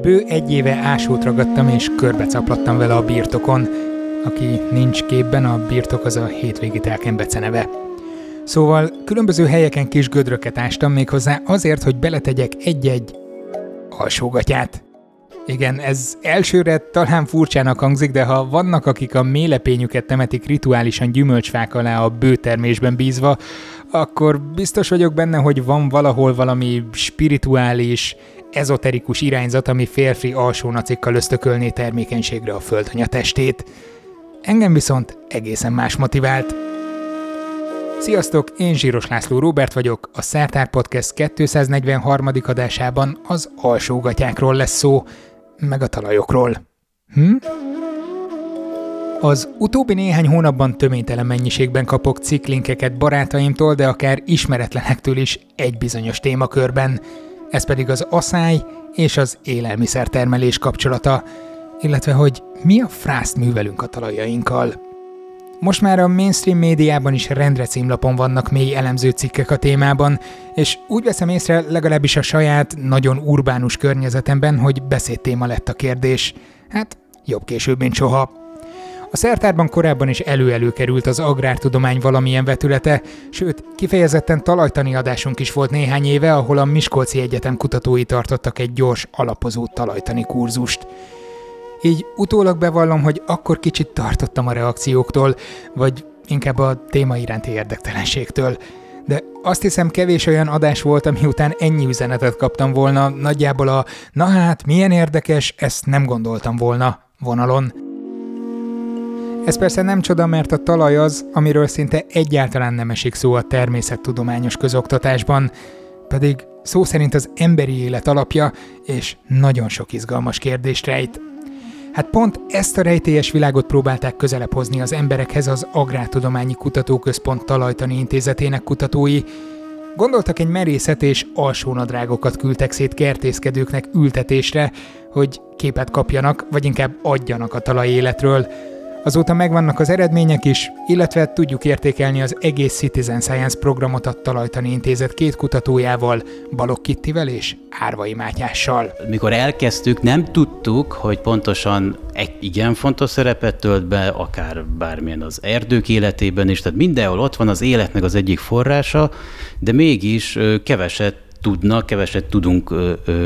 Bő egy éve ásót ragadtam és körbecaplattam vele a birtokon. Aki nincs képben, a birtok az a hétvégi telken beceneve. Szóval különböző helyeken kis gödröket ástam méghozzá azért, hogy beletegyek egy-egy alsógatyát. Igen, ez elsőre talán furcsának hangzik, de ha vannak, akik a mélepényüket temetik rituálisan gyümölcsfák alá a bőtermésben bízva, akkor biztos vagyok benne, hogy van valahol valami spirituális, ezoterikus irányzat, ami férfi alsónacikkal ösztökölné termékenységre a földanya testét. Engem viszont egészen más motivált. Sziasztok, én Zsíros László Róbert vagyok, a Szertár Podcast 243. adásában az alsógatyákról lesz szó, meg a talajokról. Hm? Az utóbbi néhány hónapban töménytelen mennyiségben kapok cikklinkeket barátaimtól, de akár ismeretlenektől is egy bizonyos témakörben. Ez pedig az asszály és az élelmiszertermelés kapcsolata, illetve hogy mi a frászt művelünk a talajainkkal. Most már a mainstream médiában is rendre címlapon vannak mély elemző cikkek a témában, és úgy veszem észre legalábbis a saját, nagyon urbánus környezetemben, hogy beszédtéma lett a kérdés. Hát, jobb később, mint soha. A szertárban korábban is elő-elő került az agrártudomány valamilyen vetülete, sőt, kifejezetten talajtani adásunk is volt néhány éve, ahol a Miskolci Egyetem kutatói tartottak egy gyors, alapozó talajtani kurzust. Így utólag bevallom, hogy akkor kicsit tartottam a reakcióktól, vagy inkább a téma iránti érdektelenségtől. De azt hiszem kevés olyan adás volt, ami után ennyi üzenetet kaptam volna, nagyjából a na hát, milyen érdekes, ezt nem gondoltam volna vonalon. Ez persze nem csoda, mert a talaj az, amiről szinte egyáltalán nem esik szó a természettudományos közoktatásban, pedig szó szerint az emberi élet alapja, és nagyon sok izgalmas kérdést rejt. Hát pont ezt a rejtélyes világot próbálták közelebb hozni az emberekhez az Agrártudományi Kutatóközpont Talajtani Intézetének kutatói. Gondoltak egy merészet és alsónadrágokat küldtek szét kertészkedőknek ültetésre, hogy képet kapjanak, vagy inkább adjanak a talaj életről, Azóta megvannak az eredmények is, illetve tudjuk értékelni az egész Citizen Science programot a Talajtani Intézet két kutatójával, Balogh Kittivel és Árvai Mátyással. Mikor elkezdtük, nem tudtuk, hogy pontosan egy igen fontos szerepet tölt be, akár bármilyen az erdők életében is, tehát mindenhol ott van az életnek az egyik forrása, de mégis keveset tudnak, keveset tudunk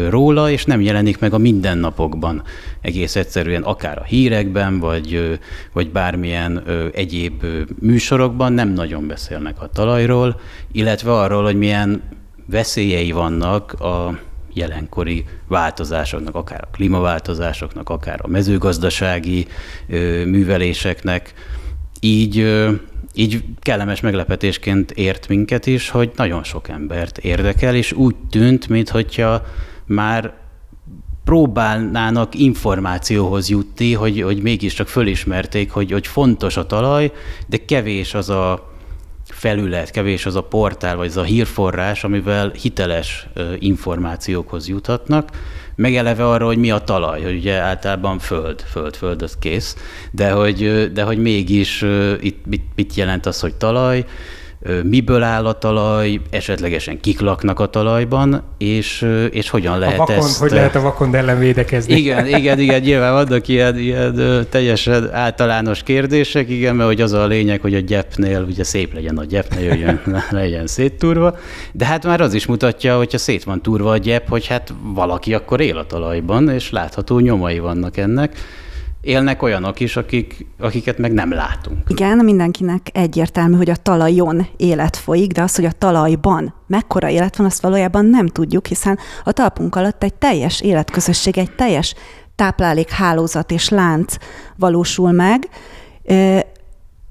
róla, és nem jelenik meg a mindennapokban. Egész egyszerűen akár a hírekben, vagy, vagy bármilyen egyéb műsorokban nem nagyon beszélnek a talajról, illetve arról, hogy milyen veszélyei vannak a jelenkori változásoknak, akár a klímaváltozásoknak, akár a mezőgazdasági műveléseknek. Így így kellemes meglepetésként ért minket is, hogy nagyon sok embert érdekel, és úgy tűnt, mintha már próbálnának információhoz jutni, hogy, hogy mégiscsak fölismerték, hogy, hogy fontos a talaj, de kevés az a felület, kevés az a portál, vagy az a hírforrás, amivel hiteles információkhoz juthatnak meg eleve arra, hogy mi a talaj, hogy ugye általában föld, föld, föld, az kész, de hogy, de hogy mégis itt mit, mit jelent az, hogy talaj, miből áll a talaj, esetlegesen kik laknak a talajban, és, és hogyan lehet a vakond, ezt... Hogy lehet a vakond ellen védekezni. Igen, igen, igen, nyilván vannak ilyen, ilyen teljesen általános kérdések, igen, mert hogy az a lényeg, hogy a gyepnél, ugye szép legyen a gyep, ne jöjjön, legyen széttúrva, de hát már az is mutatja, hogyha szét van túrva a gyep, hogy hát valaki akkor él a talajban, és látható nyomai vannak ennek élnek olyanok is, akik, akiket meg nem látunk. Igen, mindenkinek egyértelmű, hogy a talajon élet folyik, de az, hogy a talajban mekkora élet van, azt valójában nem tudjuk, hiszen a talpunk alatt egy teljes életközösség, egy teljes táplálékhálózat és lánc valósul meg,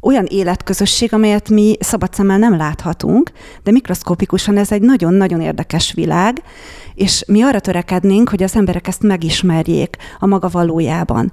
olyan életközösség, amelyet mi szabad szemmel nem láthatunk, de mikroszkópikusan ez egy nagyon-nagyon érdekes világ, és mi arra törekednénk, hogy az emberek ezt megismerjék a maga valójában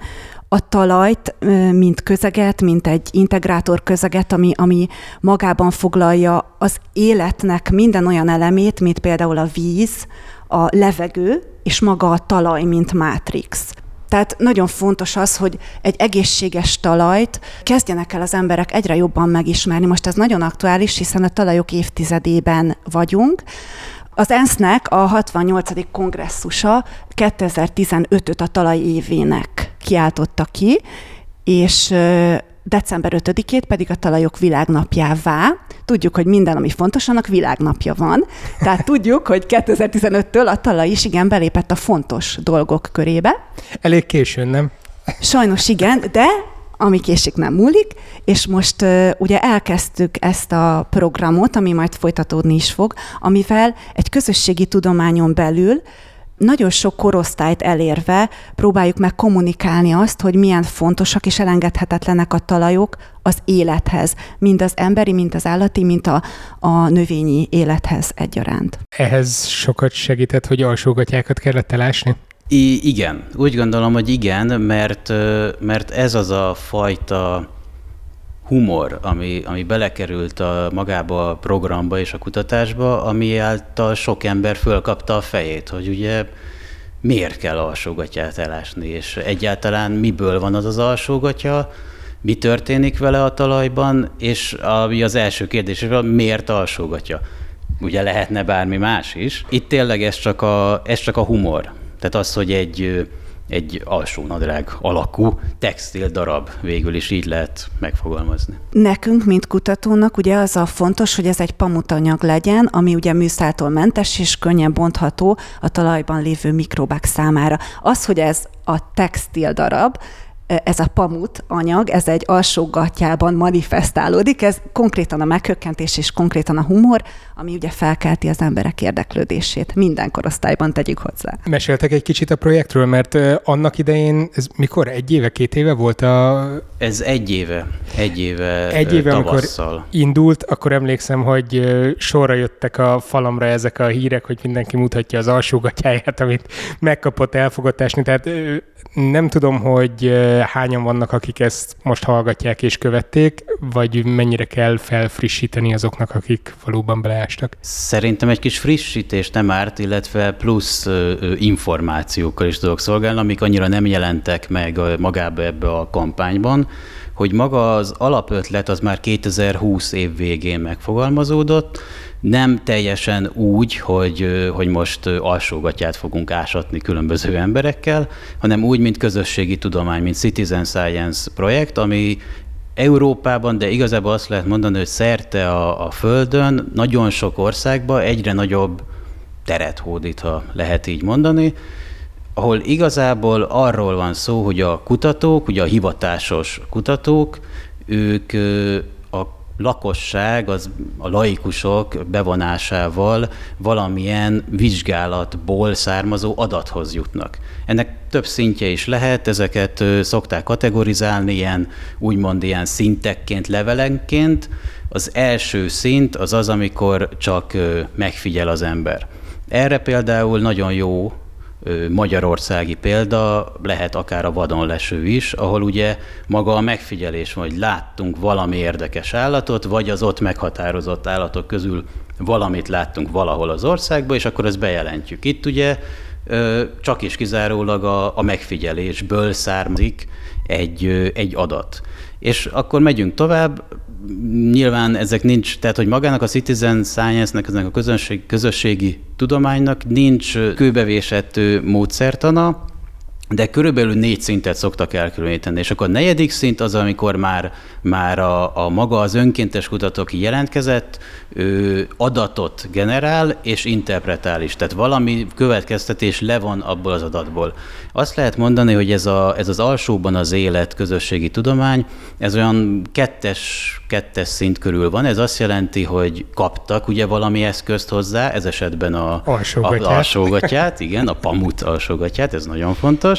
a talajt, mint közeget, mint egy integrátor közeget, ami, ami magában foglalja az életnek minden olyan elemét, mint például a víz, a levegő, és maga a talaj, mint mátrix. Tehát nagyon fontos az, hogy egy egészséges talajt kezdjenek el az emberek egyre jobban megismerni. Most ez nagyon aktuális, hiszen a talajok évtizedében vagyunk, Az ENSZ-nek a 68. kongresszusa 2015-öt a talaj évének kiáltotta ki, és december 5-ét pedig a talajok világnapjává. Tudjuk, hogy minden, ami fontos, annak világnapja van. Tehát tudjuk, hogy 2015-től a talaj is igen belépett a fontos dolgok körébe. Elég későn, nem? Sajnos igen, de ami késik nem múlik, és most uh, ugye elkezdtük ezt a programot, ami majd folytatódni is fog, amivel egy közösségi tudományon belül nagyon sok korosztályt elérve próbáljuk meg kommunikálni azt, hogy milyen fontosak és elengedhetetlenek a talajok az élethez, mind az emberi, mind az állati, mind a, a növényi élethez egyaránt. Ehhez sokat segített, hogy alsógatyákat kellett elásni? I- igen, úgy gondolom, hogy igen, mert, mert ez az a fajta humor, ami, ami belekerült a, magába a programba és a kutatásba, ami által sok ember fölkapta a fejét, hogy ugye miért kell alsógatyát elásni, és egyáltalán miből van az az alsógatya, mi történik vele a talajban, és ami az első kérdés, miért alsógatja? Ugye lehetne bármi más is. Itt tényleg ez csak a, ez csak a humor. Tehát az, hogy egy, egy alsónadrág alakú textil darab végül is így lehet megfogalmazni. Nekünk, mint kutatónak, ugye az a fontos, hogy ez egy pamutanyag legyen, ami ugye műszáltól mentes és könnyen bontható a talajban lévő mikrobák számára. Az, hogy ez a textil darab, ez a pamut anyag, ez egy alsó gatyában manifestálódik, ez konkrétan a meghökkentés és konkrétan a humor, ami ugye felkelti az emberek érdeklődését. Minden korosztályban tegyük hozzá. Meséltek egy kicsit a projektről, mert annak idején, ez mikor? Egy éve, két éve volt a... Ez egy éve, egy éve Egy éve, tavasszal. amikor indult, akkor emlékszem, hogy sorra jöttek a falamra ezek a hírek, hogy mindenki mutatja az alsógatyáját, amit megkapott elfogadásni. Tehát nem tudom, hogy hányan vannak, akik ezt most hallgatják és követték, vagy mennyire kell felfrissíteni azoknak, akik valóban beleástak? Szerintem egy kis frissítés nem árt, illetve plusz információkkal is tudok szolgálni, amik annyira nem jelentek meg magába ebbe a kampányban, hogy maga az alapötlet az már 2020 év végén megfogalmazódott, nem teljesen úgy, hogy, hogy most alsógatját fogunk ásatni különböző emberekkel, hanem úgy, mint közösségi tudomány, mint Citizen Science projekt, ami Európában, de igazából azt lehet mondani, hogy szerte a, a Földön, nagyon sok országban egyre nagyobb teret hódít, ha lehet így mondani, ahol igazából arról van szó, hogy a kutatók, ugye a hivatásos kutatók, ők lakosság, az a laikusok bevonásával valamilyen vizsgálatból származó adathoz jutnak. Ennek több szintje is lehet, ezeket szokták kategorizálni ilyen, úgymond ilyen szintekként, levelenként. Az első szint az az, amikor csak megfigyel az ember. Erre például nagyon jó magyarországi példa, lehet akár a vadonleső is, ahol ugye maga a megfigyelés, hogy láttunk valami érdekes állatot, vagy az ott meghatározott állatok közül valamit láttunk valahol az országban, és akkor ezt bejelentjük. Itt ugye csak is kizárólag a, a megfigyelésből származik egy, egy adat. És akkor megyünk tovább, nyilván ezek nincs, tehát hogy magának a citizen science-nek, ezek a közönség, közösségi tudománynak nincs kőbevésett módszertana, de körülbelül négy szintet szoktak elkülöníteni. És akkor a negyedik szint az, amikor már, már a, a maga az önkéntes kutató, aki jelentkezett, ő adatot generál és interpretál is. Tehát valami következtetés levon abból az adatból. Azt lehet mondani, hogy ez, a, ez az alsóban az élet közösségi tudomány, ez olyan kettes, kettes szint körül van. Ez azt jelenti, hogy kaptak ugye valami eszközt hozzá, ez esetben a alsógatját, a, alsógatját igen, a pamut alsógatját, ez nagyon fontos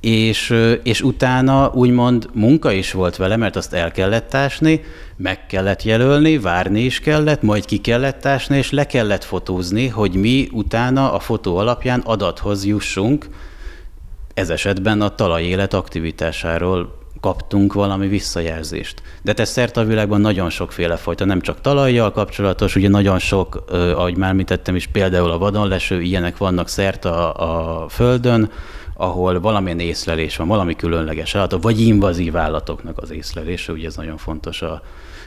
és, és utána úgymond munka is volt vele, mert azt el kellett tásni, meg kellett jelölni, várni is kellett, majd ki kellett tásni, és le kellett fotózni, hogy mi utána a fotó alapján adathoz jussunk, ez esetben a talajélet aktivitásáról kaptunk valami visszajelzést. De ez szerte a világban nagyon sokféle fajta, nem csak talajjal kapcsolatos, ugye nagyon sok, ahogy már említettem is, például a vadonleső, ilyenek vannak szerte a, a Földön, ahol valamilyen észlelés van, valami különleges állatok, vagy invazív állatoknak az észlelése, ugye ez nagyon fontos a,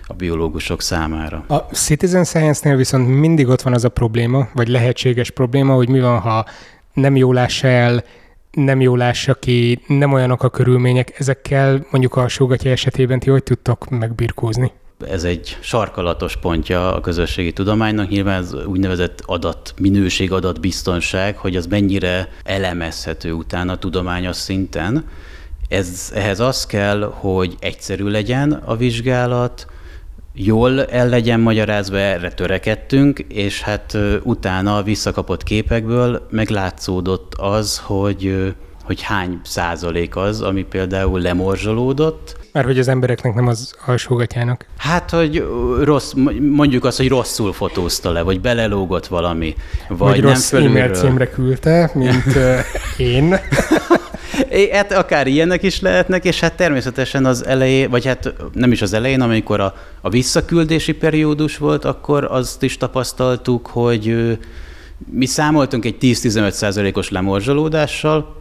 a biológusok számára. A Citizen Science-nél viszont mindig ott van az a probléma, vagy lehetséges probléma, hogy mi van, ha nem jól lássa el, nem jól lássa ki, nem olyanok a körülmények. Ezekkel mondjuk a sógatja esetében ti hogy tudtok megbirkózni? Ez egy sarkalatos pontja a közösségi tudománynak, nyilván ez úgynevezett adat, minőség, adatbiztonság, hogy az mennyire elemezhető utána tudományos szinten. Ez, ehhez az kell, hogy egyszerű legyen a vizsgálat, jól el legyen magyarázva, erre törekedtünk, és hát utána a visszakapott képekből meglátszódott az, hogy, hogy hány százalék az, ami például lemorzsolódott. Mert hogy az embereknek nem az alsógatjának. Hát, hogy rossz, mondjuk azt, hogy rosszul fotózta le, vagy belelógott valami. Vagy, vagy nem rossz e-mail címre küldte, mint én. Hát akár ilyenek is lehetnek, és hát természetesen az elején, vagy hát nem is az elején, amikor a, a visszaküldési periódus volt, akkor azt is tapasztaltuk, hogy mi számoltunk egy 10-15 százalékos lemorzsolódással,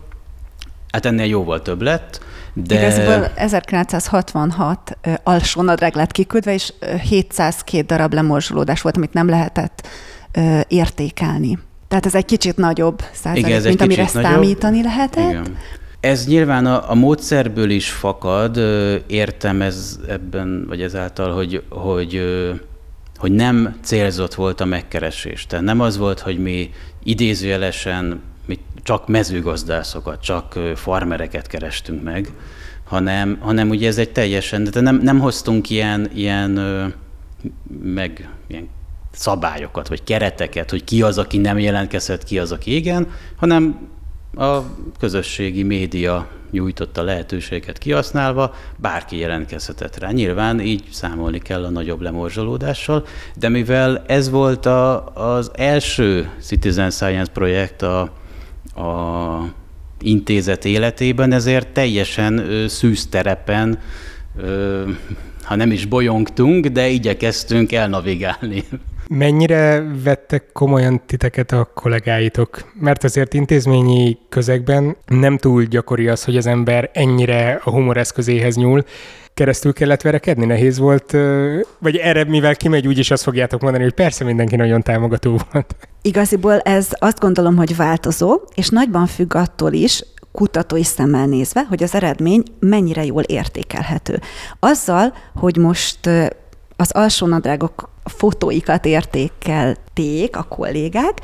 hát ennél jóval több lett, de... Igazából 1966 alsó nadrág lett kiküldve, és 702 darab lemorzsolódás volt, amit nem lehetett értékelni. Tehát ez egy kicsit nagyobb százalék, Igen, mint amire nagyobb. számítani lehetett. Igen. Ez nyilván a, a módszerből is fakad, értem ez ebben, vagy ezáltal, hogy, hogy, hogy nem célzott volt a megkeresés. Tehát nem az volt, hogy mi idézőjelesen mi csak mezőgazdászokat, csak farmereket kerestünk meg, hanem, hanem ugye ez egy teljesen, de nem, nem hoztunk ilyen, ilyen meg ilyen szabályokat, vagy kereteket, hogy ki az, aki nem jelentkezhet, ki az, aki igen, hanem a közösségi média nyújtotta lehetőséget kihasználva, bárki jelentkezhetett rá. Nyilván így számolni kell a nagyobb lemorzsolódással, de mivel ez volt a, az első Citizen Science projekt a, a intézet életében, ezért teljesen szűz terepen, ha nem is bolyongtunk, de igyekeztünk elnavigálni. Mennyire vettek komolyan titeket a kollégáitok? Mert azért intézményi közegben nem túl gyakori az, hogy az ember ennyire a humor eszközéhez nyúl. Keresztül kellett verekedni? Nehéz volt? Vagy erre, mivel kimegy, úgyis azt fogjátok mondani, hogy persze mindenki nagyon támogató volt. Igaziból ez azt gondolom, hogy változó, és nagyban függ attól is, kutatói szemmel nézve, hogy az eredmény mennyire jól értékelhető. Azzal, hogy most az alsónadrágok fotóikat értékelték a kollégák.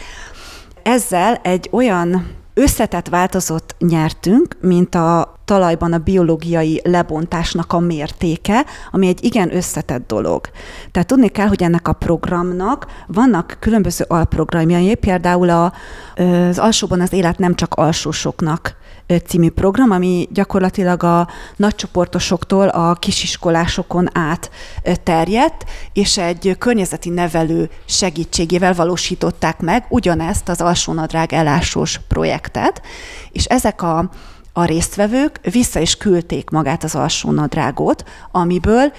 Ezzel egy olyan összetett változat nyertünk, mint a talajban a biológiai lebontásnak a mértéke, ami egy igen összetett dolog. Tehát tudni kell, hogy ennek a programnak vannak különböző alprogramjai, például a, az alsóban az élet nem csak alsósoknak című program, ami gyakorlatilag a nagycsoportosoktól a kisiskolásokon át terjedt, és egy környezeti nevelő segítségével valósították meg ugyanezt az alsónadrág elásós projektet, és ezek a a résztvevők vissza is küldték magát az alsónadrágot, amiből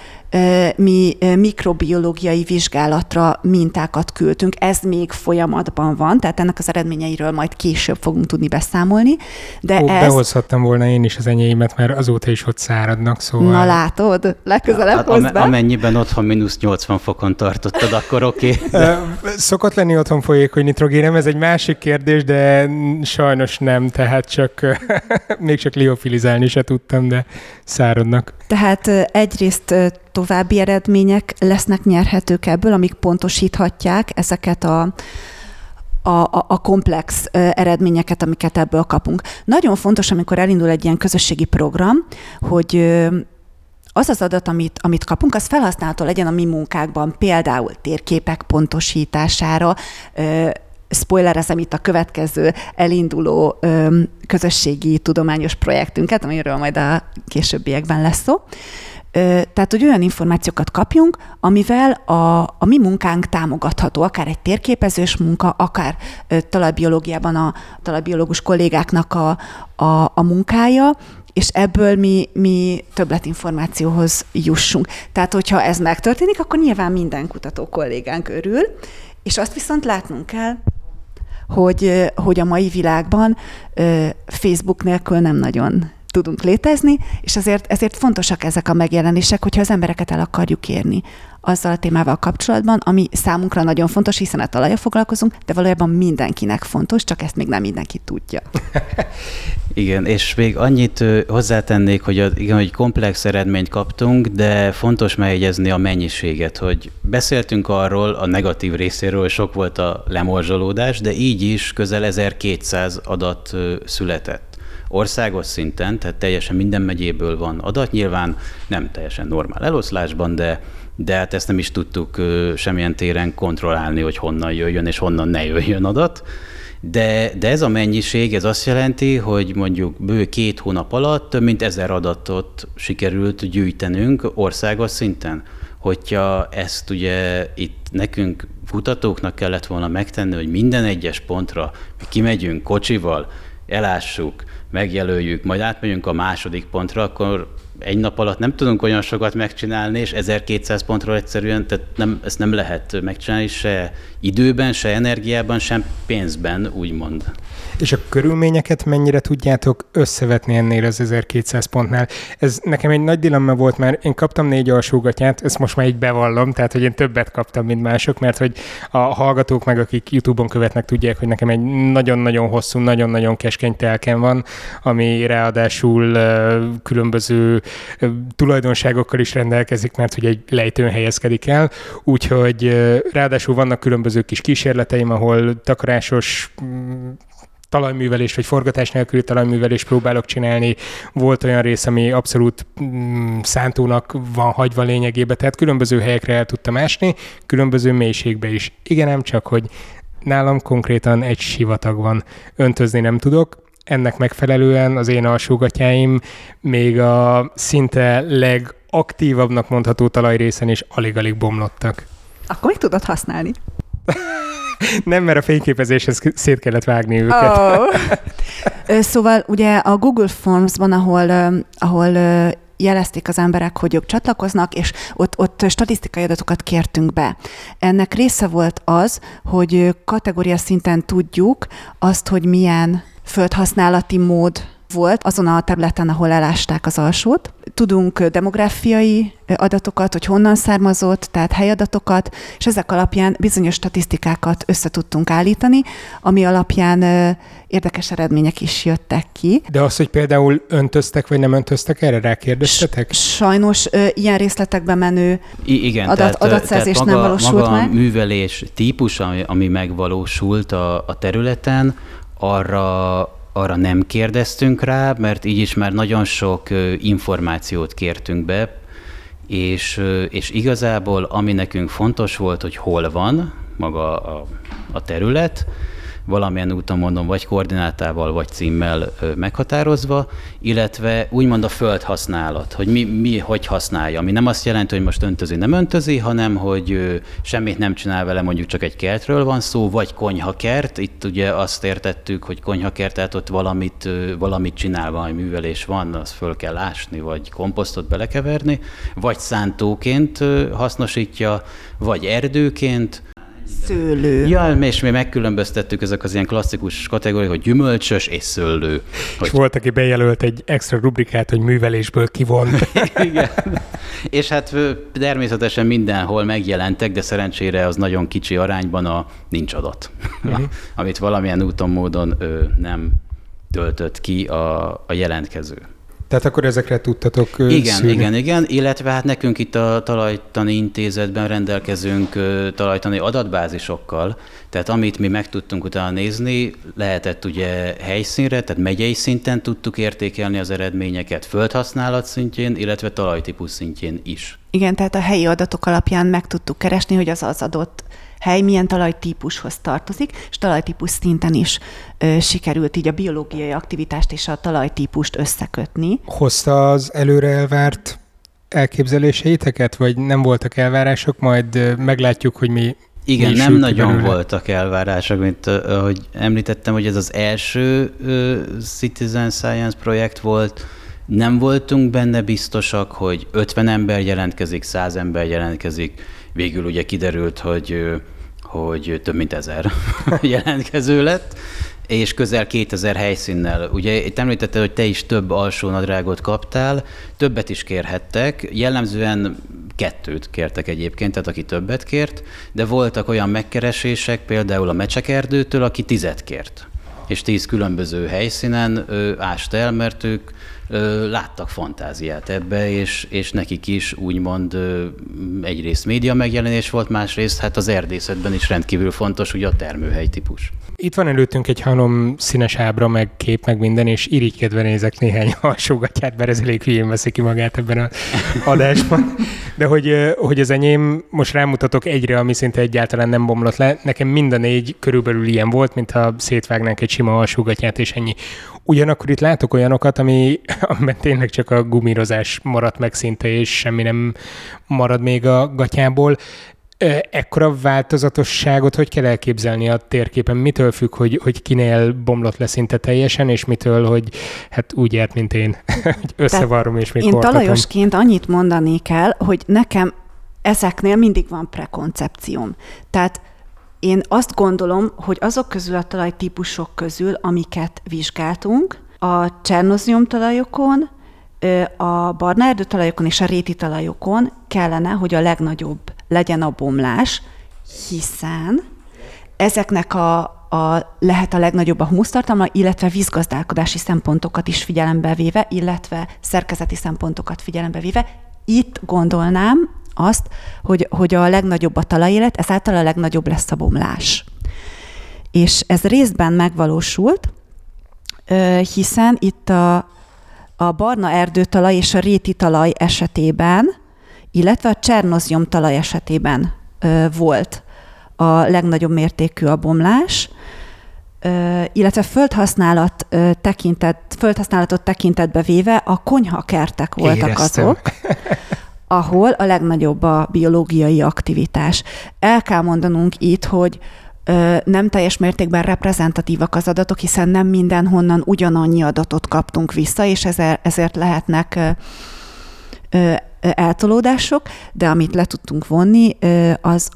mi mikrobiológiai vizsgálatra mintákat küldtünk. Ez még folyamatban van, tehát ennek az eredményeiről majd később fogunk tudni beszámolni. De Ó, ez... Behozhattam volna én is az enyémet, mert azóta is ott száradnak, szóval... Na látod, legközelebb hát, hozd be. Amennyiben otthon mínusz 80 fokon tartottad, akkor oké. Okay. Szokott lenni otthon folyékony nitrogénem, ez egy másik kérdés, de sajnos nem, tehát csak még csak liofilizálni se tudtam, de száradnak. Tehát egyrészt további eredmények lesznek nyerhetők ebből, amik pontosíthatják ezeket a, a, a komplex eredményeket, amiket ebből kapunk. Nagyon fontos, amikor elindul egy ilyen közösségi program, hogy az az adat, amit, amit kapunk, az felhasználható legyen a mi munkákban, például térképek pontosítására, spoilerezem itt a következő elinduló közösségi tudományos projektünket, amiről majd a későbbiekben lesz szó. Tehát, hogy olyan információkat kapjunk, amivel a, a mi munkánk támogatható, akár egy térképezős munka, akár talajbiológiában a talajbiológus kollégáknak a, a, a munkája, és ebből mi, mi többletinformációhoz jussunk. Tehát, hogyha ez megtörténik, akkor nyilván minden kutató kollégánk örül, és azt viszont látnunk kell, hogy, hogy a mai világban Facebook nélkül nem nagyon tudunk létezni, és ezért, ezért fontosak ezek a megjelenések, hogyha az embereket el akarjuk érni azzal a témával kapcsolatban, ami számunkra nagyon fontos, hiszen a talaja foglalkozunk, de valójában mindenkinek fontos, csak ezt még nem mindenki tudja. Igen, és még annyit hozzátennék, hogy az, igen, hogy komplex eredményt kaptunk, de fontos megjegyezni a mennyiséget, hogy beszéltünk arról a negatív részéről, sok volt a lemorzsolódás, de így is közel 1200 adat született országos szinten, tehát teljesen minden megyéből van adat, nyilván nem teljesen normál eloszlásban, de de hát ezt nem is tudtuk semmilyen téren kontrollálni, hogy honnan jöjjön és honnan ne jöjjön adat. De, de ez a mennyiség, ez azt jelenti, hogy mondjuk bő két hónap alatt több mint ezer adatot sikerült gyűjtenünk országos szinten. Hogyha ezt ugye itt nekünk kutatóknak kellett volna megtenni, hogy minden egyes pontra kimegyünk kocsival, elássuk, megjelöljük, majd átmegyünk a második pontra, akkor egy nap alatt nem tudunk olyan sokat megcsinálni, és 1200 pontról egyszerűen, tehát nem, ezt nem lehet megcsinálni se időben, se energiában, sem pénzben, úgymond. És a körülményeket mennyire tudjátok összevetni ennél az 1200 pontnál? Ez nekem egy nagy dilemma volt, mert én kaptam négy alsógatját, ezt most már így bevallom, tehát hogy én többet kaptam, mint mások, mert hogy a hallgatók meg, akik YouTube-on követnek, tudják, hogy nekem egy nagyon-nagyon hosszú, nagyon-nagyon keskeny telken van, ami ráadásul különböző tulajdonságokkal is rendelkezik, mert hogy egy lejtőn helyezkedik el, úgyhogy ráadásul vannak különböző kis kísérleteim, ahol takarásos mm, talajművelést, vagy forgatás nélküli talajművelést próbálok csinálni. Volt olyan rész, ami abszolút mm, szántónak van hagyva lényegében, tehát különböző helyekre el tudtam ásni, különböző mélységbe is. Igen, nem csak, hogy nálam konkrétan egy sivatag van, öntözni nem tudok, ennek megfelelően az én alsógatyáim még a szinte legaktívabbnak mondható talajrészen is alig-alig bomlottak. Akkor még tudod használni. Nem, mert a fényképezéshez szét kellett vágni őket. Oh. szóval ugye a Google Forms-ban, ahol, ahol jelezték az emberek, hogy ők csatlakoznak, és ott, ott statisztikai adatokat kértünk be. Ennek része volt az, hogy kategória szinten tudjuk azt, hogy milyen földhasználati mód volt azon a területen, ahol elásták az alsót. Tudunk demográfiai adatokat, hogy honnan származott, tehát helyadatokat, és ezek alapján bizonyos statisztikákat össze tudtunk állítani, ami alapján érdekes eredmények is jöttek ki. De az, hogy például öntöztek vagy nem öntöztek, erre rákérdeztetek? Sajnos ilyen részletekbe menő I- igen, adat, tehát, adatszerzés tehát maga, nem valósult maga meg. a művelés típus, ami, ami megvalósult a, a területen, arra arra nem kérdeztünk rá, mert így is már nagyon sok információt kértünk be, és, és igazából ami nekünk fontos volt, hogy hol van maga a, a terület, valamilyen úton mondom, vagy koordinátával, vagy címmel meghatározva, illetve úgymond a földhasználat, hogy mi, mi hogy használja, ami nem azt jelenti, hogy most öntözi, nem öntözi, hanem hogy semmit nem csinál vele, mondjuk csak egy kertről van szó, vagy konyhakert, itt ugye azt értettük, hogy konyhakert, tehát ott valamit, valamit csinál, valami művelés van, azt föl kell ásni, vagy komposztot belekeverni, vagy szántóként hasznosítja, vagy erdőként, szőlő. Ja, és mi megkülönböztettük ezek az ilyen klasszikus kategóriák, hogy gyümölcsös és szőlő. Hogy... És volt, aki bejelölt egy extra rubrikát, hogy művelésből kivon. Igen. És hát természetesen mindenhol megjelentek, de szerencsére az nagyon kicsi arányban a nincs adat, uh-huh. amit valamilyen úton, módon ő nem töltött ki a, a jelentkező. Tehát akkor ezekre tudtatok Igen, szűrni. igen, igen, illetve hát nekünk itt a talajtani intézetben rendelkezünk talajtani adatbázisokkal, tehát amit mi meg tudtunk utána nézni, lehetett ugye helyszínre, tehát megyei szinten tudtuk értékelni az eredményeket, földhasználat szintjén, illetve talajtípus szintjén is. Igen, tehát a helyi adatok alapján meg tudtuk keresni, hogy az az adott hely milyen talajtípushoz tartozik, és talajtípus szinten is ö, sikerült így a biológiai aktivitást és a talajtípust összekötni. Hozta az előre elvárt elképzeléseiteket, vagy nem voltak elvárások, majd meglátjuk, hogy mi igen, mi nem nagyon belőle. voltak elvárások, mint ahogy említettem, hogy ez az első Citizen Science projekt volt, nem voltunk benne biztosak, hogy 50 ember jelentkezik, 100 ember jelentkezik. Végül ugye kiderült, hogy hogy több mint ezer jelentkező lett, és közel 2000 helyszínnel. Ugye itt említetted, hogy te is több alsó nadrágot kaptál, többet is kérhettek, jellemzően kettőt kértek egyébként, tehát aki többet kért, de voltak olyan megkeresések, például a Mecsekerdőtől, aki tizet kért és tíz különböző helyszínen ást el, mert ők láttak fantáziát ebbe, és, és nekik is úgymond egyrészt média megjelenés volt, másrészt hát az erdészetben is rendkívül fontos ugye a termőhely típus. Itt van előttünk egy hanom színes ábra, meg kép, meg minden, és irigykedve nézek néhány alsógatját, mert ez elég hülyén veszi ki magát ebben az adásban. De hogy, hogy az enyém, most rámutatok egyre, ami szinte egyáltalán nem bomlott le, nekem mind a négy körülbelül ilyen volt, mintha szétvágnánk egy sima alsógatját, és ennyi. Ugyanakkor itt látok olyanokat, ami, amiben tényleg csak a gumírozás maradt meg szinte, és semmi nem marad még a gatyából. Ekkora változatosságot hogy kell elképzelni a térképen? Mitől függ, hogy, hogy kinél bomlott le szinte teljesen, és mitől, hogy hát úgy ért, mint én, hogy összevarrom és még Én kortatom. talajosként annyit mondani kell, hogy nekem ezeknél mindig van prekoncepcióm. Tehát én azt gondolom, hogy azok közül a talajtípusok közül, amiket vizsgáltunk, a csernozium talajokon, a barna erdőtalajokon és a réti talajokon kellene, hogy a legnagyobb legyen a bomlás, hiszen ezeknek a, a, lehet a legnagyobb a humusztartalma, illetve vízgazdálkodási szempontokat is figyelembe véve, illetve szerkezeti szempontokat figyelembe véve. Itt gondolnám azt, hogy, hogy a legnagyobb a talajélet, ezáltal a legnagyobb lesz a bomlás. És ez részben megvalósult, hiszen itt a, a barna erdőtalaj és a réti talaj esetében, illetve a csernozium talaj esetében volt a legnagyobb mértékű a bomlás, illetve földhasználat tekintet, földhasználatot tekintetbe véve a konyhakertek voltak Éreztem. azok, ahol a legnagyobb a biológiai aktivitás. El kell mondanunk itt, hogy nem teljes mértékben reprezentatívak az adatok, hiszen nem mindenhonnan ugyanannyi adatot kaptunk vissza, és ezért lehetnek eltolódások, de amit le tudtunk vonni, az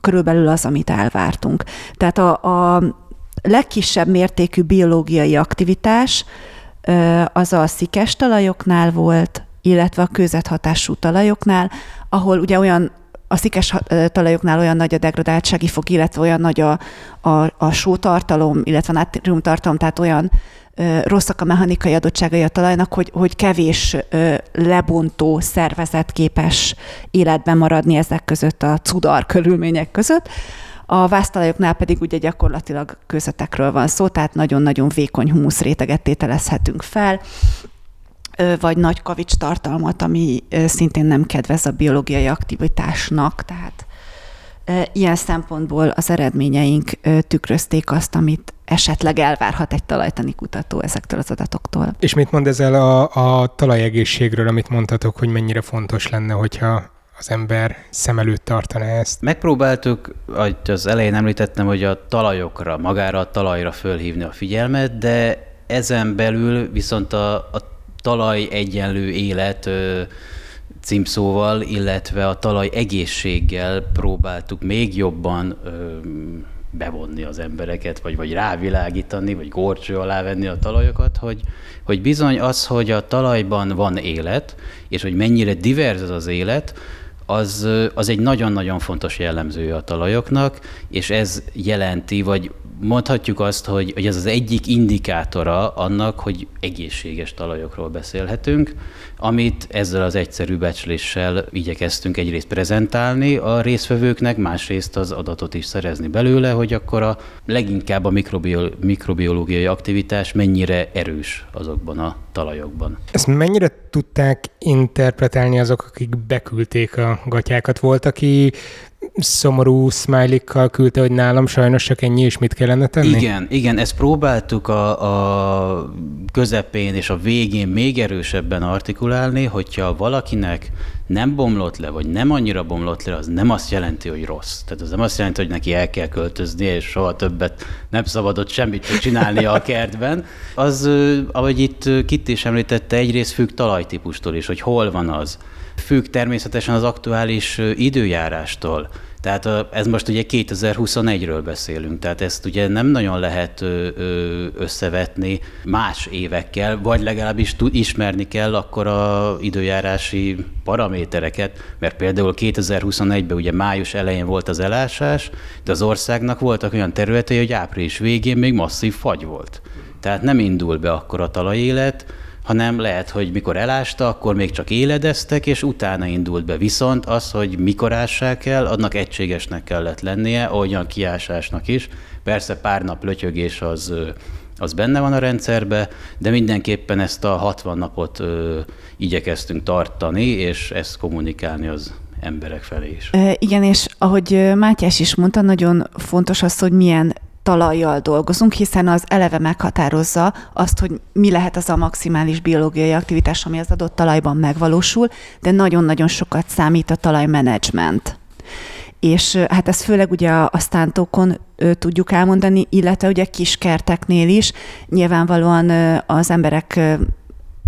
körülbelül az, amit elvártunk. Tehát a, a legkisebb mértékű biológiai aktivitás az a szikes talajoknál volt, illetve a kőzethatású talajoknál, ahol ugye olyan a szikes talajoknál olyan nagy a degradáltsági fog, illetve olyan nagy a, a, a sótartalom, illetve a nátriumtartalom, tehát olyan rosszak a mechanikai adottságai a talajnak, hogy, hogy kevés lebontó szervezet képes életben maradni ezek között a cudar körülmények között. A vásztalajoknál pedig ugye gyakorlatilag közöttekről van szó, tehát nagyon-nagyon vékony humuszréteget tételezhetünk fel, vagy nagy kavics tartalmat, ami szintén nem kedvez a biológiai aktivitásnak, tehát ilyen szempontból az eredményeink tükrözték azt, amit esetleg elvárhat egy talajtani kutató ezektől az adatoktól. És mit mond ezzel a, a talajegészségről, amit mondtatok, hogy mennyire fontos lenne, hogyha az ember szem előtt tartaná ezt? Megpróbáltuk, ahogy az elején említettem, hogy a talajokra, magára a talajra fölhívni a figyelmet, de ezen belül viszont a, a talaj egyenlő élet címszóval, illetve a talaj egészséggel próbáltuk még jobban bevonni az embereket, vagy, vagy rávilágítani, vagy górcső alá venni a talajokat, hogy, hogy bizony az, hogy a talajban van élet, és hogy mennyire divers az az élet, az, az egy nagyon-nagyon fontos jellemzője a talajoknak, és ez jelenti, vagy mondhatjuk azt, hogy, hogy ez az egyik indikátora annak, hogy egészséges talajokról beszélhetünk, amit ezzel az egyszerű becsléssel igyekeztünk egyrészt prezentálni a résztvevőknek, másrészt az adatot is szerezni belőle, hogy akkor a leginkább a mikrobiológiai aktivitás mennyire erős azokban a talajokban. Ezt mennyire tudták interpretálni azok, akik beküldték a gatyákat? Volt, aki szomorú smiley küldte, hogy nálam sajnos csak ennyi, és mit kellene tenni? Igen, igen, ezt próbáltuk a, a közepén és a végén még erősebben artikulálni, hogyha valakinek nem bomlott le, vagy nem annyira bomlott le, az nem azt jelenti, hogy rossz. Tehát az nem azt jelenti, hogy neki el kell költözni, és soha többet nem szabadott semmit csinálni a kertben. Az, ahogy itt Kitt is említette, egyrészt függ talajtípustól is, hogy hol van az függ természetesen az aktuális időjárástól. Tehát ez most ugye 2021-ről beszélünk, tehát ezt ugye nem nagyon lehet összevetni más évekkel, vagy legalábbis ismerni kell akkor a időjárási paramétereket, mert például 2021-ben ugye május elején volt az elásás, de az országnak voltak olyan területei, hogy április végén még masszív fagy volt. Tehát nem indul be akkor a talajélet, hanem lehet, hogy mikor elásta, akkor még csak éledeztek, és utána indult be. Viszont az, hogy mikor ássák el, annak egységesnek kellett lennie, olyan kiásásnak is. Persze pár nap lötyögés az, az benne van a rendszerbe, de mindenképpen ezt a 60 napot ö, igyekeztünk tartani, és ezt kommunikálni az emberek felé is. Igen, és ahogy Mátyás is mondta, nagyon fontos az, hogy milyen talajjal dolgozunk, hiszen az eleve meghatározza azt, hogy mi lehet az a maximális biológiai aktivitás, ami az adott talajban megvalósul, de nagyon-nagyon sokat számít a talajmenedzsment. És hát ezt főleg ugye a sztántókon tudjuk elmondani, illetve ugye kiskerteknél is. Nyilvánvalóan az emberek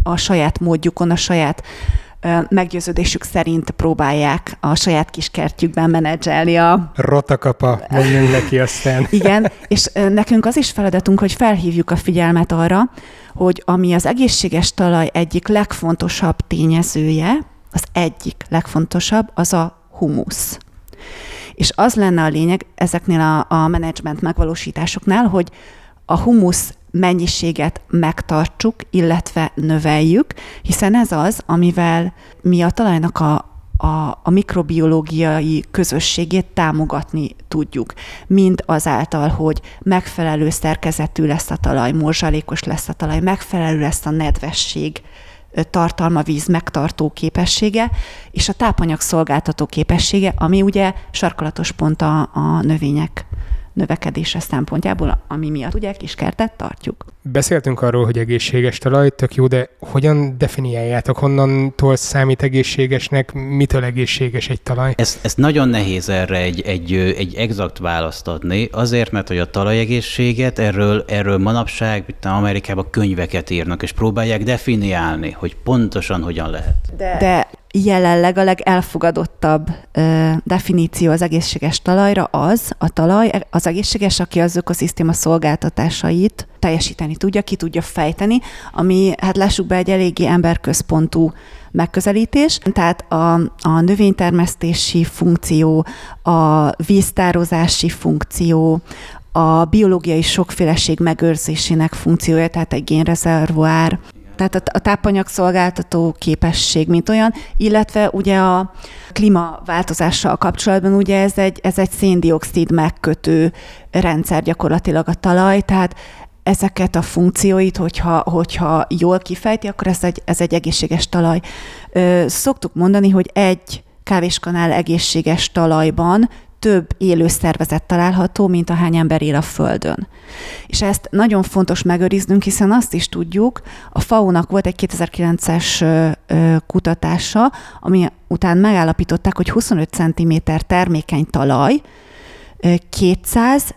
a saját módjukon, a saját meggyőződésük szerint próbálják a saját kis kertjükben menedzselni a... Rotakapa, mondjunk neki aztán. Igen, és nekünk az is feladatunk, hogy felhívjuk a figyelmet arra, hogy ami az egészséges talaj egyik legfontosabb tényezője, az egyik legfontosabb, az a humusz. És az lenne a lényeg ezeknél a, a menedzsment megvalósításoknál, hogy a humusz mennyiséget megtartsuk, illetve növeljük, hiszen ez az, amivel mi a talajnak a, a, a mikrobiológiai közösségét támogatni tudjuk. Mind azáltal, hogy megfelelő szerkezetű lesz a talaj, morzsalékos lesz a talaj, megfelelő lesz a nedvesség, tartalma víz megtartó képessége, és a tápanyag szolgáltató képessége, ami ugye sarkalatos pont a, a növények növekedése szempontjából, ami miatt ugye kiskertet tartjuk. Beszéltünk arról, hogy egészséges talaj, tök jó, de hogyan definiáljátok, honnantól számít egészségesnek, mitől egészséges egy talaj? Ez, ez nagyon nehéz erre egy, egy, egy exakt választ adni, azért, mert hogy a talajegészséget, erről, erről manapság itt Amerikában könyveket írnak, és próbálják definiálni, hogy pontosan hogyan lehet. De, de jelenleg a legelfogadottabb ö, definíció az egészséges talajra az, a talaj, az egészséges, aki az ökoszisztéma szolgáltatásait teljesíteni tudja, ki tudja fejteni, ami, hát lássuk be, egy eléggé emberközpontú megközelítés. Tehát a, a növénytermesztési funkció, a víztározási funkció, a biológiai sokféleség megőrzésének funkciója, tehát egy génrezervoár, tehát a, a tápanyag szolgáltató képesség, mint olyan, illetve ugye a klímaváltozással kapcsolatban ugye ez egy, ez egy széndiokszid megkötő rendszer gyakorlatilag a talaj, tehát ezeket a funkcióit, hogyha, hogyha jól kifejti, akkor ez egy, ez egy egészséges talaj. Szoktuk mondani, hogy egy kávéskanál egészséges talajban több élő szervezet található, mint ahány ember él a Földön. És ezt nagyon fontos megőriznünk, hiszen azt is tudjuk, a FAO-nak volt egy 2009-es kutatása, ami után megállapították, hogy 25 cm termékeny talaj 200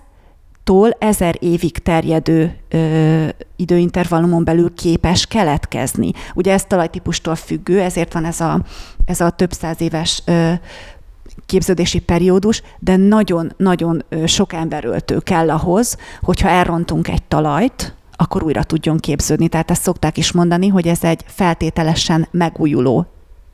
tól ezer évig terjedő ö, időintervallumon belül képes keletkezni. Ugye ez talajtípustól függő, ezért van ez a, ez a több száz éves ö, képződési periódus, de nagyon-nagyon sok emberöltő kell ahhoz, hogyha elrontunk egy talajt, akkor újra tudjon képződni. Tehát ezt szokták is mondani, hogy ez egy feltételesen megújuló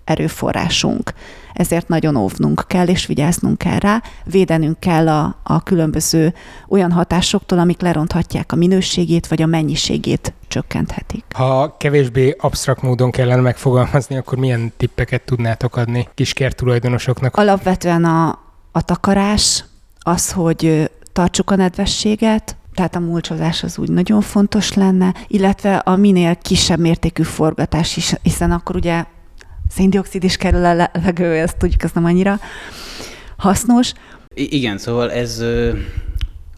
erőforrásunk. Ezért nagyon óvnunk kell, és vigyáznunk kell rá, védenünk kell a, a különböző olyan hatásoktól, amik leronthatják a minőségét, vagy a mennyiségét csökkenthetik. Ha kevésbé absztrakt módon kellene megfogalmazni, akkor milyen tippeket tudnátok adni kiskert tulajdonosoknak? Alapvetően a, a takarás, az, hogy tartsuk a nedvességet, tehát a mulcsozás az úgy nagyon fontos lenne, illetve a minél kisebb mértékű forgatás is, hiszen akkor ugye széndiokszid is kerül a levegő, ezt tudjuk, ez nem annyira hasznos. I- igen, szóval ez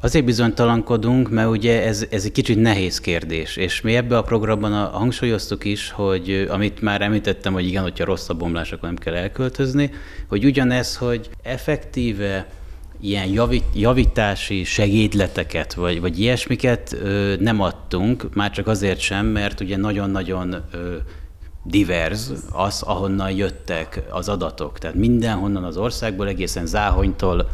azért bizonytalankodunk, mert ugye ez, ez egy kicsit nehéz kérdés, és mi ebbe a programban a, hangsúlyoztuk is, hogy amit már említettem, hogy igen, hogyha rossz a bomlás, akkor nem kell elköltözni, hogy ugyanez, hogy effektíve ilyen javít, javítási segédleteket, vagy, vagy ilyesmiket ö, nem adtunk, már csak azért sem, mert ugye nagyon-nagyon divers az, ahonnan jöttek az adatok. Tehát mindenhonnan az országból, egészen Záhonytól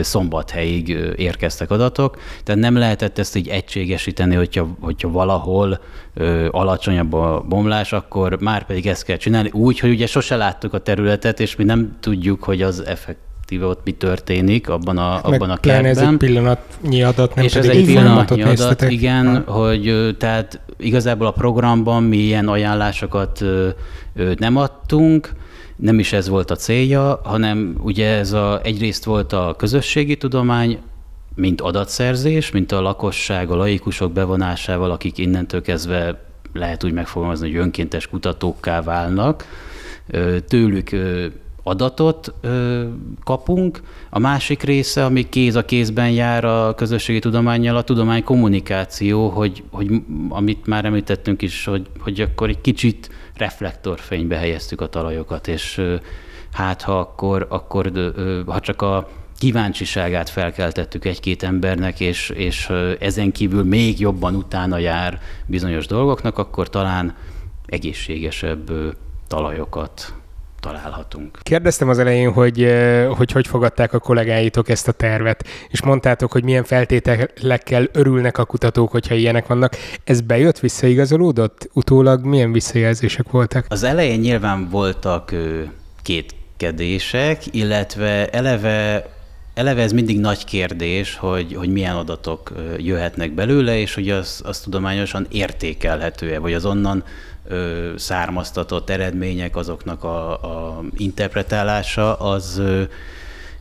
Szombathelyig érkeztek adatok, tehát nem lehetett ezt így egységesíteni, hogyha, hogyha valahol ö, alacsonyabb a bomlás, akkor már pedig ezt kell csinálni, úgy, hogy ugye sose láttuk a területet, és mi nem tudjuk, hogy az effekt effektíve ott mi történik abban a, abban a kertben. ez egy pillanatnyi adat, nem és pedig ez egy pillanatnyi adat, igen, ha. hogy tehát igazából a programban mi ilyen ajánlásokat nem adtunk, nem is ez volt a célja, hanem ugye ez a, egyrészt volt a közösségi tudomány, mint adatszerzés, mint a lakosság, a laikusok bevonásával, akik innentől kezdve lehet úgy megfogalmazni, hogy önkéntes kutatókká válnak, tőlük adatot ö, kapunk, a másik része, ami kéz a kézben jár a közösségi tudományjal, a tudomány kommunikáció, hogy, hogy amit már említettünk is, hogy, hogy akkor egy kicsit reflektorfénybe helyeztük a talajokat, és ö, hát ha akkor, akkor ö, ha csak a kíváncsiságát felkeltettük egy-két embernek, és, és ezen kívül még jobban utána jár bizonyos dolgoknak, akkor talán egészségesebb talajokat találhatunk. Kérdeztem az elején, hogy, hogy hogy fogadták a kollégáitok ezt a tervet, és mondtátok, hogy milyen feltételekkel örülnek a kutatók, hogyha ilyenek vannak. Ez bejött, visszaigazolódott? Utólag milyen visszajelzések voltak? Az elején nyilván voltak kétkedések, illetve eleve Eleve ez mindig nagy kérdés, hogy, hogy milyen adatok jöhetnek belőle, és hogy az, az tudományosan értékelhető-e, vagy az onnan származtatott eredmények, azoknak a, a interpretálása, az ö,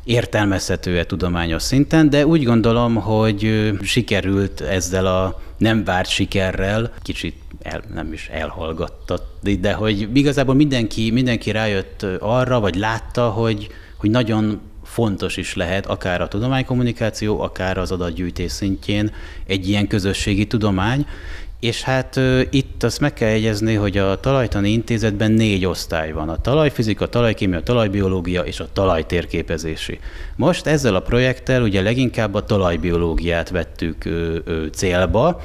értelmezhető-e tudományos szinten, de úgy gondolom, hogy sikerült ezzel a nem várt sikerrel, kicsit el, nem is elhallgattatni, de hogy igazából mindenki, mindenki rájött arra, vagy látta, hogy, hogy nagyon fontos is lehet, akár a tudománykommunikáció, akár az adatgyűjtés szintjén egy ilyen közösségi tudomány, és hát itt azt meg kell jegyezni, hogy a Talajtani Intézetben négy osztály van. A talajfizika, talajkémia, talajbiológia és a talajtérképezési. Most ezzel a projekttel ugye leginkább a talajbiológiát vettük ö, ö, célba,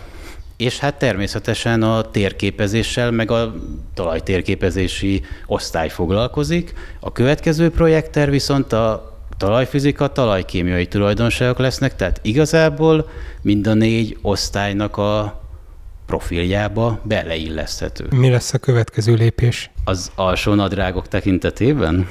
és hát természetesen a térképezéssel, meg a talajtérképezési osztály foglalkozik. A következő projekttel viszont a talajfizika, talajkémiai tulajdonságok lesznek, tehát igazából mind a négy osztálynak a profiljába beleilleszthető. Mi lesz a következő lépés? Az alsó nadrágok tekintetében?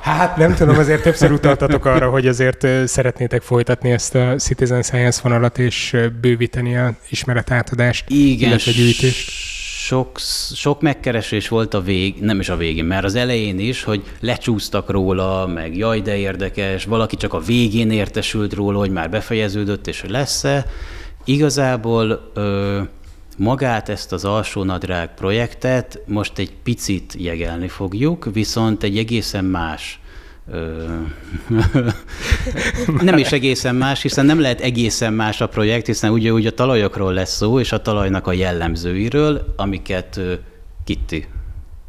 Hát nem tudom, azért többször utaltatok arra, hogy azért szeretnétek folytatni ezt a Citizen Science vonalat és bővíteni a ismeretátadást, Igen, illetve gyűjtést. Sok, sok megkeresés volt a vég, nem is a végén, mert az elején is, hogy lecsúsztak róla, meg jaj, de érdekes, valaki csak a végén értesült róla, hogy már befejeződött, és hogy lesz-e. Igazából ö, Magát ezt az alsónadrág projektet most egy picit jegelni fogjuk, viszont egy egészen más nem is egészen más, hiszen nem lehet egészen más a projekt, hiszen ugye, ugye a talajokról lesz szó, és a talajnak a jellemzőiről, amiket Kitti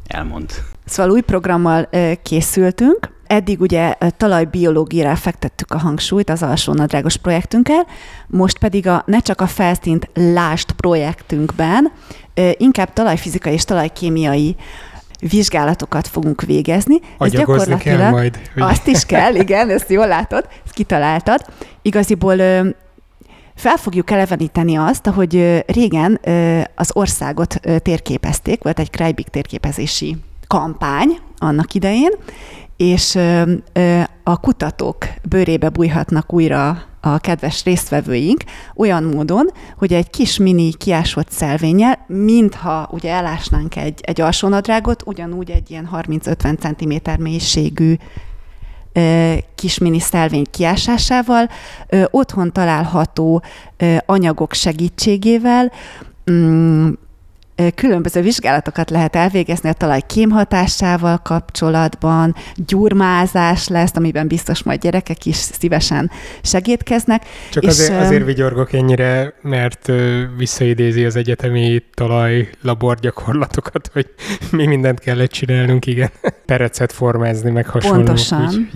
elmond. Szóval új programmal készültünk, Eddig ugye talajbiológiára fektettük a hangsúlyt az alsó nadrágos projektünkkel, most pedig a ne csak a felszínt lást projektünkben inkább talajfizikai és talajkémiai vizsgálatokat fogunk végezni. Ez gyakorlatilag kell majd. Hogy... Azt is kell, igen, ezt jól látod, ezt kitaláltad. Igaziból fel fogjuk eleveníteni azt, ahogy régen az országot térképezték, volt egy Krajbik térképezési kampány annak idején, és a kutatók bőrébe bújhatnak újra a kedves résztvevőink olyan módon, hogy egy kis mini kiásott szelvényel, mintha ugye elásnánk egy, egy alsónadrágot, ugyanúgy egy ilyen 30-50 cm mélységű kis mini szelvény kiásásával, otthon található anyagok segítségével mm, különböző vizsgálatokat lehet elvégezni a talaj kémhatásával kapcsolatban, gyurmázás lesz, amiben biztos majd gyerekek is szívesen segítkeznek. Csak és, azért, azért vigyorgok ennyire, mert visszaidézi az egyetemi talaj labor gyakorlatokat, hogy mi mindent kellett csinálnunk, igen. Perecet formázni, meg hasonló. Pontosan. Úgy.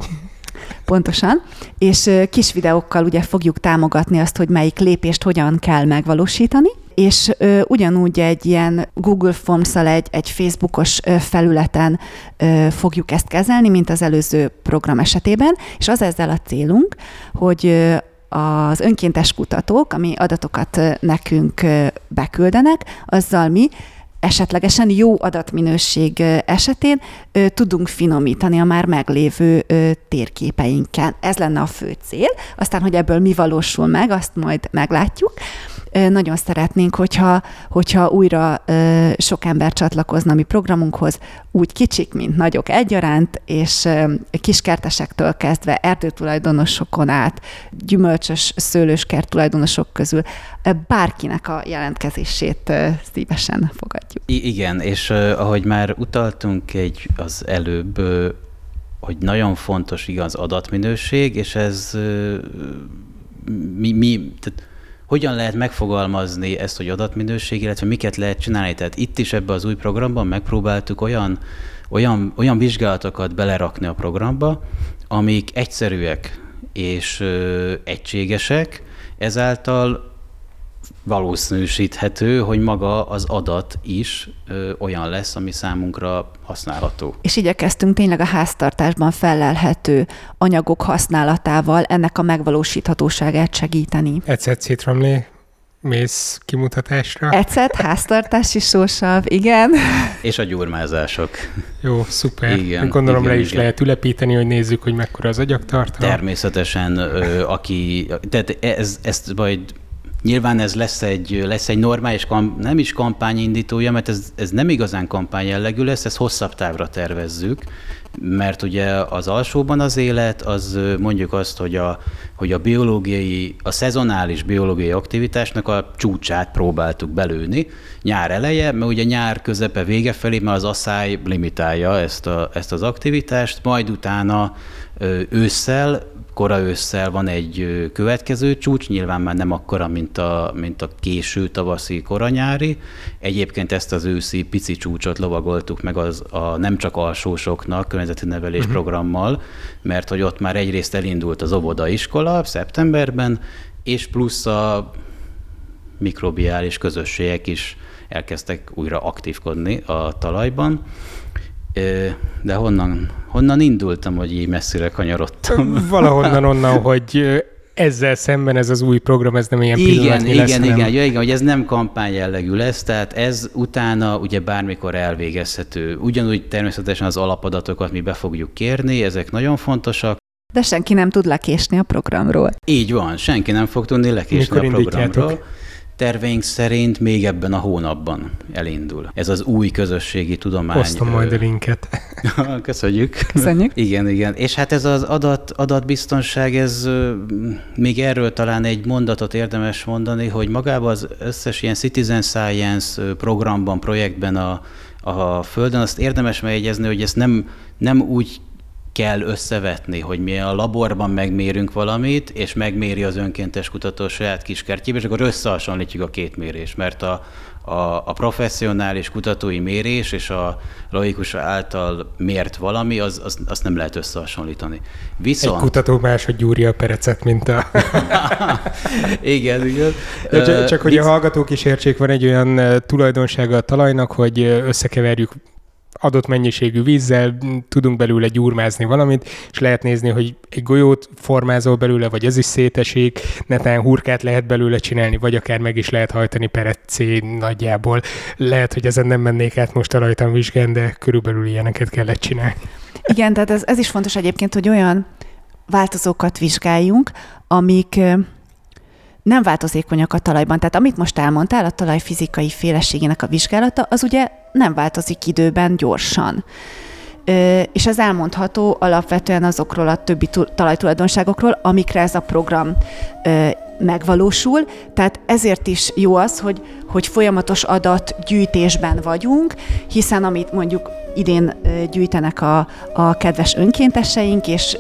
Pontosan. És kis videókkal ugye fogjuk támogatni azt, hogy melyik lépést hogyan kell megvalósítani, és ö, ugyanúgy egy ilyen Google Forms-szal, egy, egy Facebookos ö, felületen ö, fogjuk ezt kezelni, mint az előző program esetében, és az ezzel a célunk, hogy ö, az önkéntes kutatók, ami adatokat nekünk beküldenek, azzal mi esetlegesen jó adatminőség esetén tudunk finomítani a már meglévő térképeinken. Ez lenne a fő cél. Aztán, hogy ebből mi valósul meg, azt majd meglátjuk nagyon szeretnénk, hogyha, hogyha újra sok ember csatlakozna a mi programunkhoz, úgy kicsik, mint nagyok egyaránt, és kiskertesektől kezdve erdőtulajdonosokon át, gyümölcsös szőlőskert tulajdonosok közül bárkinek a jelentkezését szívesen fogadjuk. I- igen, és ahogy már utaltunk egy az előbb, hogy nagyon fontos igaz adatminőség, és ez mi, mi tehát hogyan lehet megfogalmazni ezt, hogy adatminőség, illetve miket lehet csinálni. Tehát itt is ebbe az új programban megpróbáltuk olyan, olyan, olyan vizsgálatokat belerakni a programba, amik egyszerűek és ö, egységesek, ezáltal valószínűsíthető, hogy maga az adat is ö, olyan lesz, ami számunkra használható. És igyekeztünk tényleg a háztartásban felelhető anyagok használatával ennek a megvalósíthatóságát segíteni. Ecet citramlé, mész kimutatásra. Ecet, háztartási sósav, igen. És a gyurmázások. Jó, szuper. Igen, Gondolom igen, le is igen. lehet ülepíteni, hogy nézzük, hogy mekkora az agyagtartalom. Természetesen, ö, aki, tehát ez, ezt majd Nyilván ez lesz egy, lesz egy normális, nem is kampányindítója, mert ez, ez nem igazán kampány jellegű lesz, ezt hosszabb távra tervezzük, mert ugye az alsóban az élet, az mondjuk azt, hogy a, hogy a biológiai, a szezonális biológiai aktivitásnak a csúcsát próbáltuk belőni. Nyár eleje, mert ugye nyár közepe vége felé, mert az asszály limitálja ezt, a, ezt az aktivitást, majd utána ősszel kora ősszel van egy következő csúcs, nyilván már nem akkora, mint a, mint a késő tavaszi koranyári. Egyébként ezt az őszi pici csúcsot lovagoltuk meg az, a nem csak alsósoknak környezeti nevelés uh-huh. programmal, mert hogy ott már egyrészt elindult az óvodaiskola szeptemberben, és plusz a mikrobiális közösségek is elkezdtek újra aktívkodni a talajban. De honnan, honnan indultam, hogy így messzire kanyarodtam? Valahonnan onnan, hogy ezzel szemben ez az új program, ez nem ilyen Igen, igen, lesz, igen, hanem- ja, igen, hogy ez nem kampány jellegű lesz, tehát ez utána ugye bármikor elvégezhető. Ugyanúgy természetesen az alapadatokat mi be fogjuk kérni, ezek nagyon fontosak. De senki nem tud lekésni a programról. Így van, senki nem fog tudni lekésni Mikor a indítjátok? programról. Terveink szerint még ebben a hónapban elindul. Ez az új közösségi tudomány. Osztom majd a linket. Köszönjük. Köszönjük. Igen, igen. És hát ez az adat, adatbiztonság, ez még erről talán egy mondatot érdemes mondani, hogy magában az összes ilyen citizen science programban, projektben a, a Földön, azt érdemes megjegyezni, hogy ezt nem, nem úgy kell összevetni, hogy mi a laborban megmérünk valamit, és megméri az önkéntes kutató a saját kiskertjébe, és akkor összehasonlítjuk a két mérés, mert a, a, a professzionális kutatói mérés és a logikus által mért valami, az, az, azt nem lehet összehasonlítani. Egy Viszont... kutató máshogy gyúrja a perecet, mint a... igen, igen. De csak, csak hogy a visz- hallgatók is értsék, van egy olyan ö, tulajdonsága a talajnak, hogy ö, összekeverjük adott mennyiségű vízzel, tudunk belőle gyurmázni valamit, és lehet nézni, hogy egy golyót formázol belőle, vagy az is szétesik, netán hurkát lehet belőle csinálni, vagy akár meg is lehet hajtani pereccé nagyjából. Lehet, hogy ezen nem mennék át most a rajtam vizsgán, de körülbelül ilyeneket kellett csinálni. Igen, tehát ez, ez is fontos egyébként, hogy olyan változókat vizsgáljunk, amik nem változékonyak a talajban. Tehát amit most elmondtál, a talaj fizikai féleségének a vizsgálata, az ugye nem változik időben gyorsan. Ö, És ez elmondható alapvetően azokról a többi tu- talajtulajdonságokról, amikre ez a program ö, megvalósul. Tehát ezért is jó az, hogy, hogy folyamatos adatgyűjtésben vagyunk, hiszen amit mondjuk idén gyűjtenek a, a kedves önkénteseink, és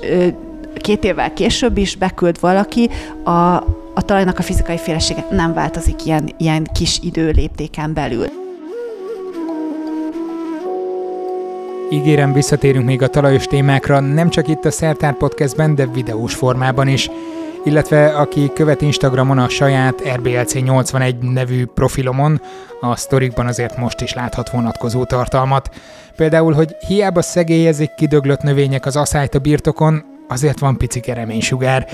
két évvel később is beküld valaki, a, a talajnak a fizikai félesége nem változik ilyen, ilyen kis idő léptéken belül. Ígérem, visszatérünk még a talajos témákra, nem csak itt a Szertár Podcastben, de videós formában is. illetve aki követ Instagramon a saját RBLC81 nevű profilomon, a sztorikban azért most is láthat vonatkozó tartalmat. Például, hogy hiába szegélyezik kidöglött növények az aszályt a birtokon, azért van pici reménysugár.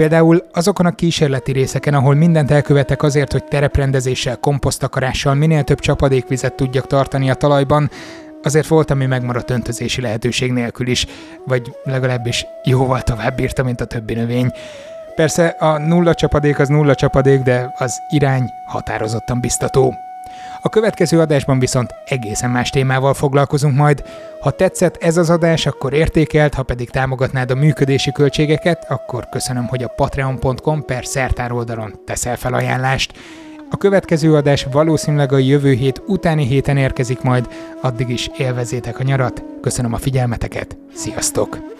Például azokon a kísérleti részeken, ahol mindent elkövetek azért, hogy tereprendezéssel, komposztakarással minél több csapadékvizet tudjak tartani a talajban, azért volt, ami megmaradt öntözési lehetőség nélkül is, vagy legalábbis jóval tovább bírta, mint a többi növény. Persze a nulla csapadék az nulla csapadék, de az irány határozottan biztató. A következő adásban viszont egészen más témával foglalkozunk majd. Ha tetszett ez az adás, akkor értékelt, ha pedig támogatnád a működési költségeket, akkor köszönöm, hogy a patreon.com per szertár oldalon teszel felajánlást. A következő adás valószínűleg a jövő hét utáni héten érkezik majd, addig is élvezétek a nyarat. Köszönöm a figyelmeteket, sziasztok!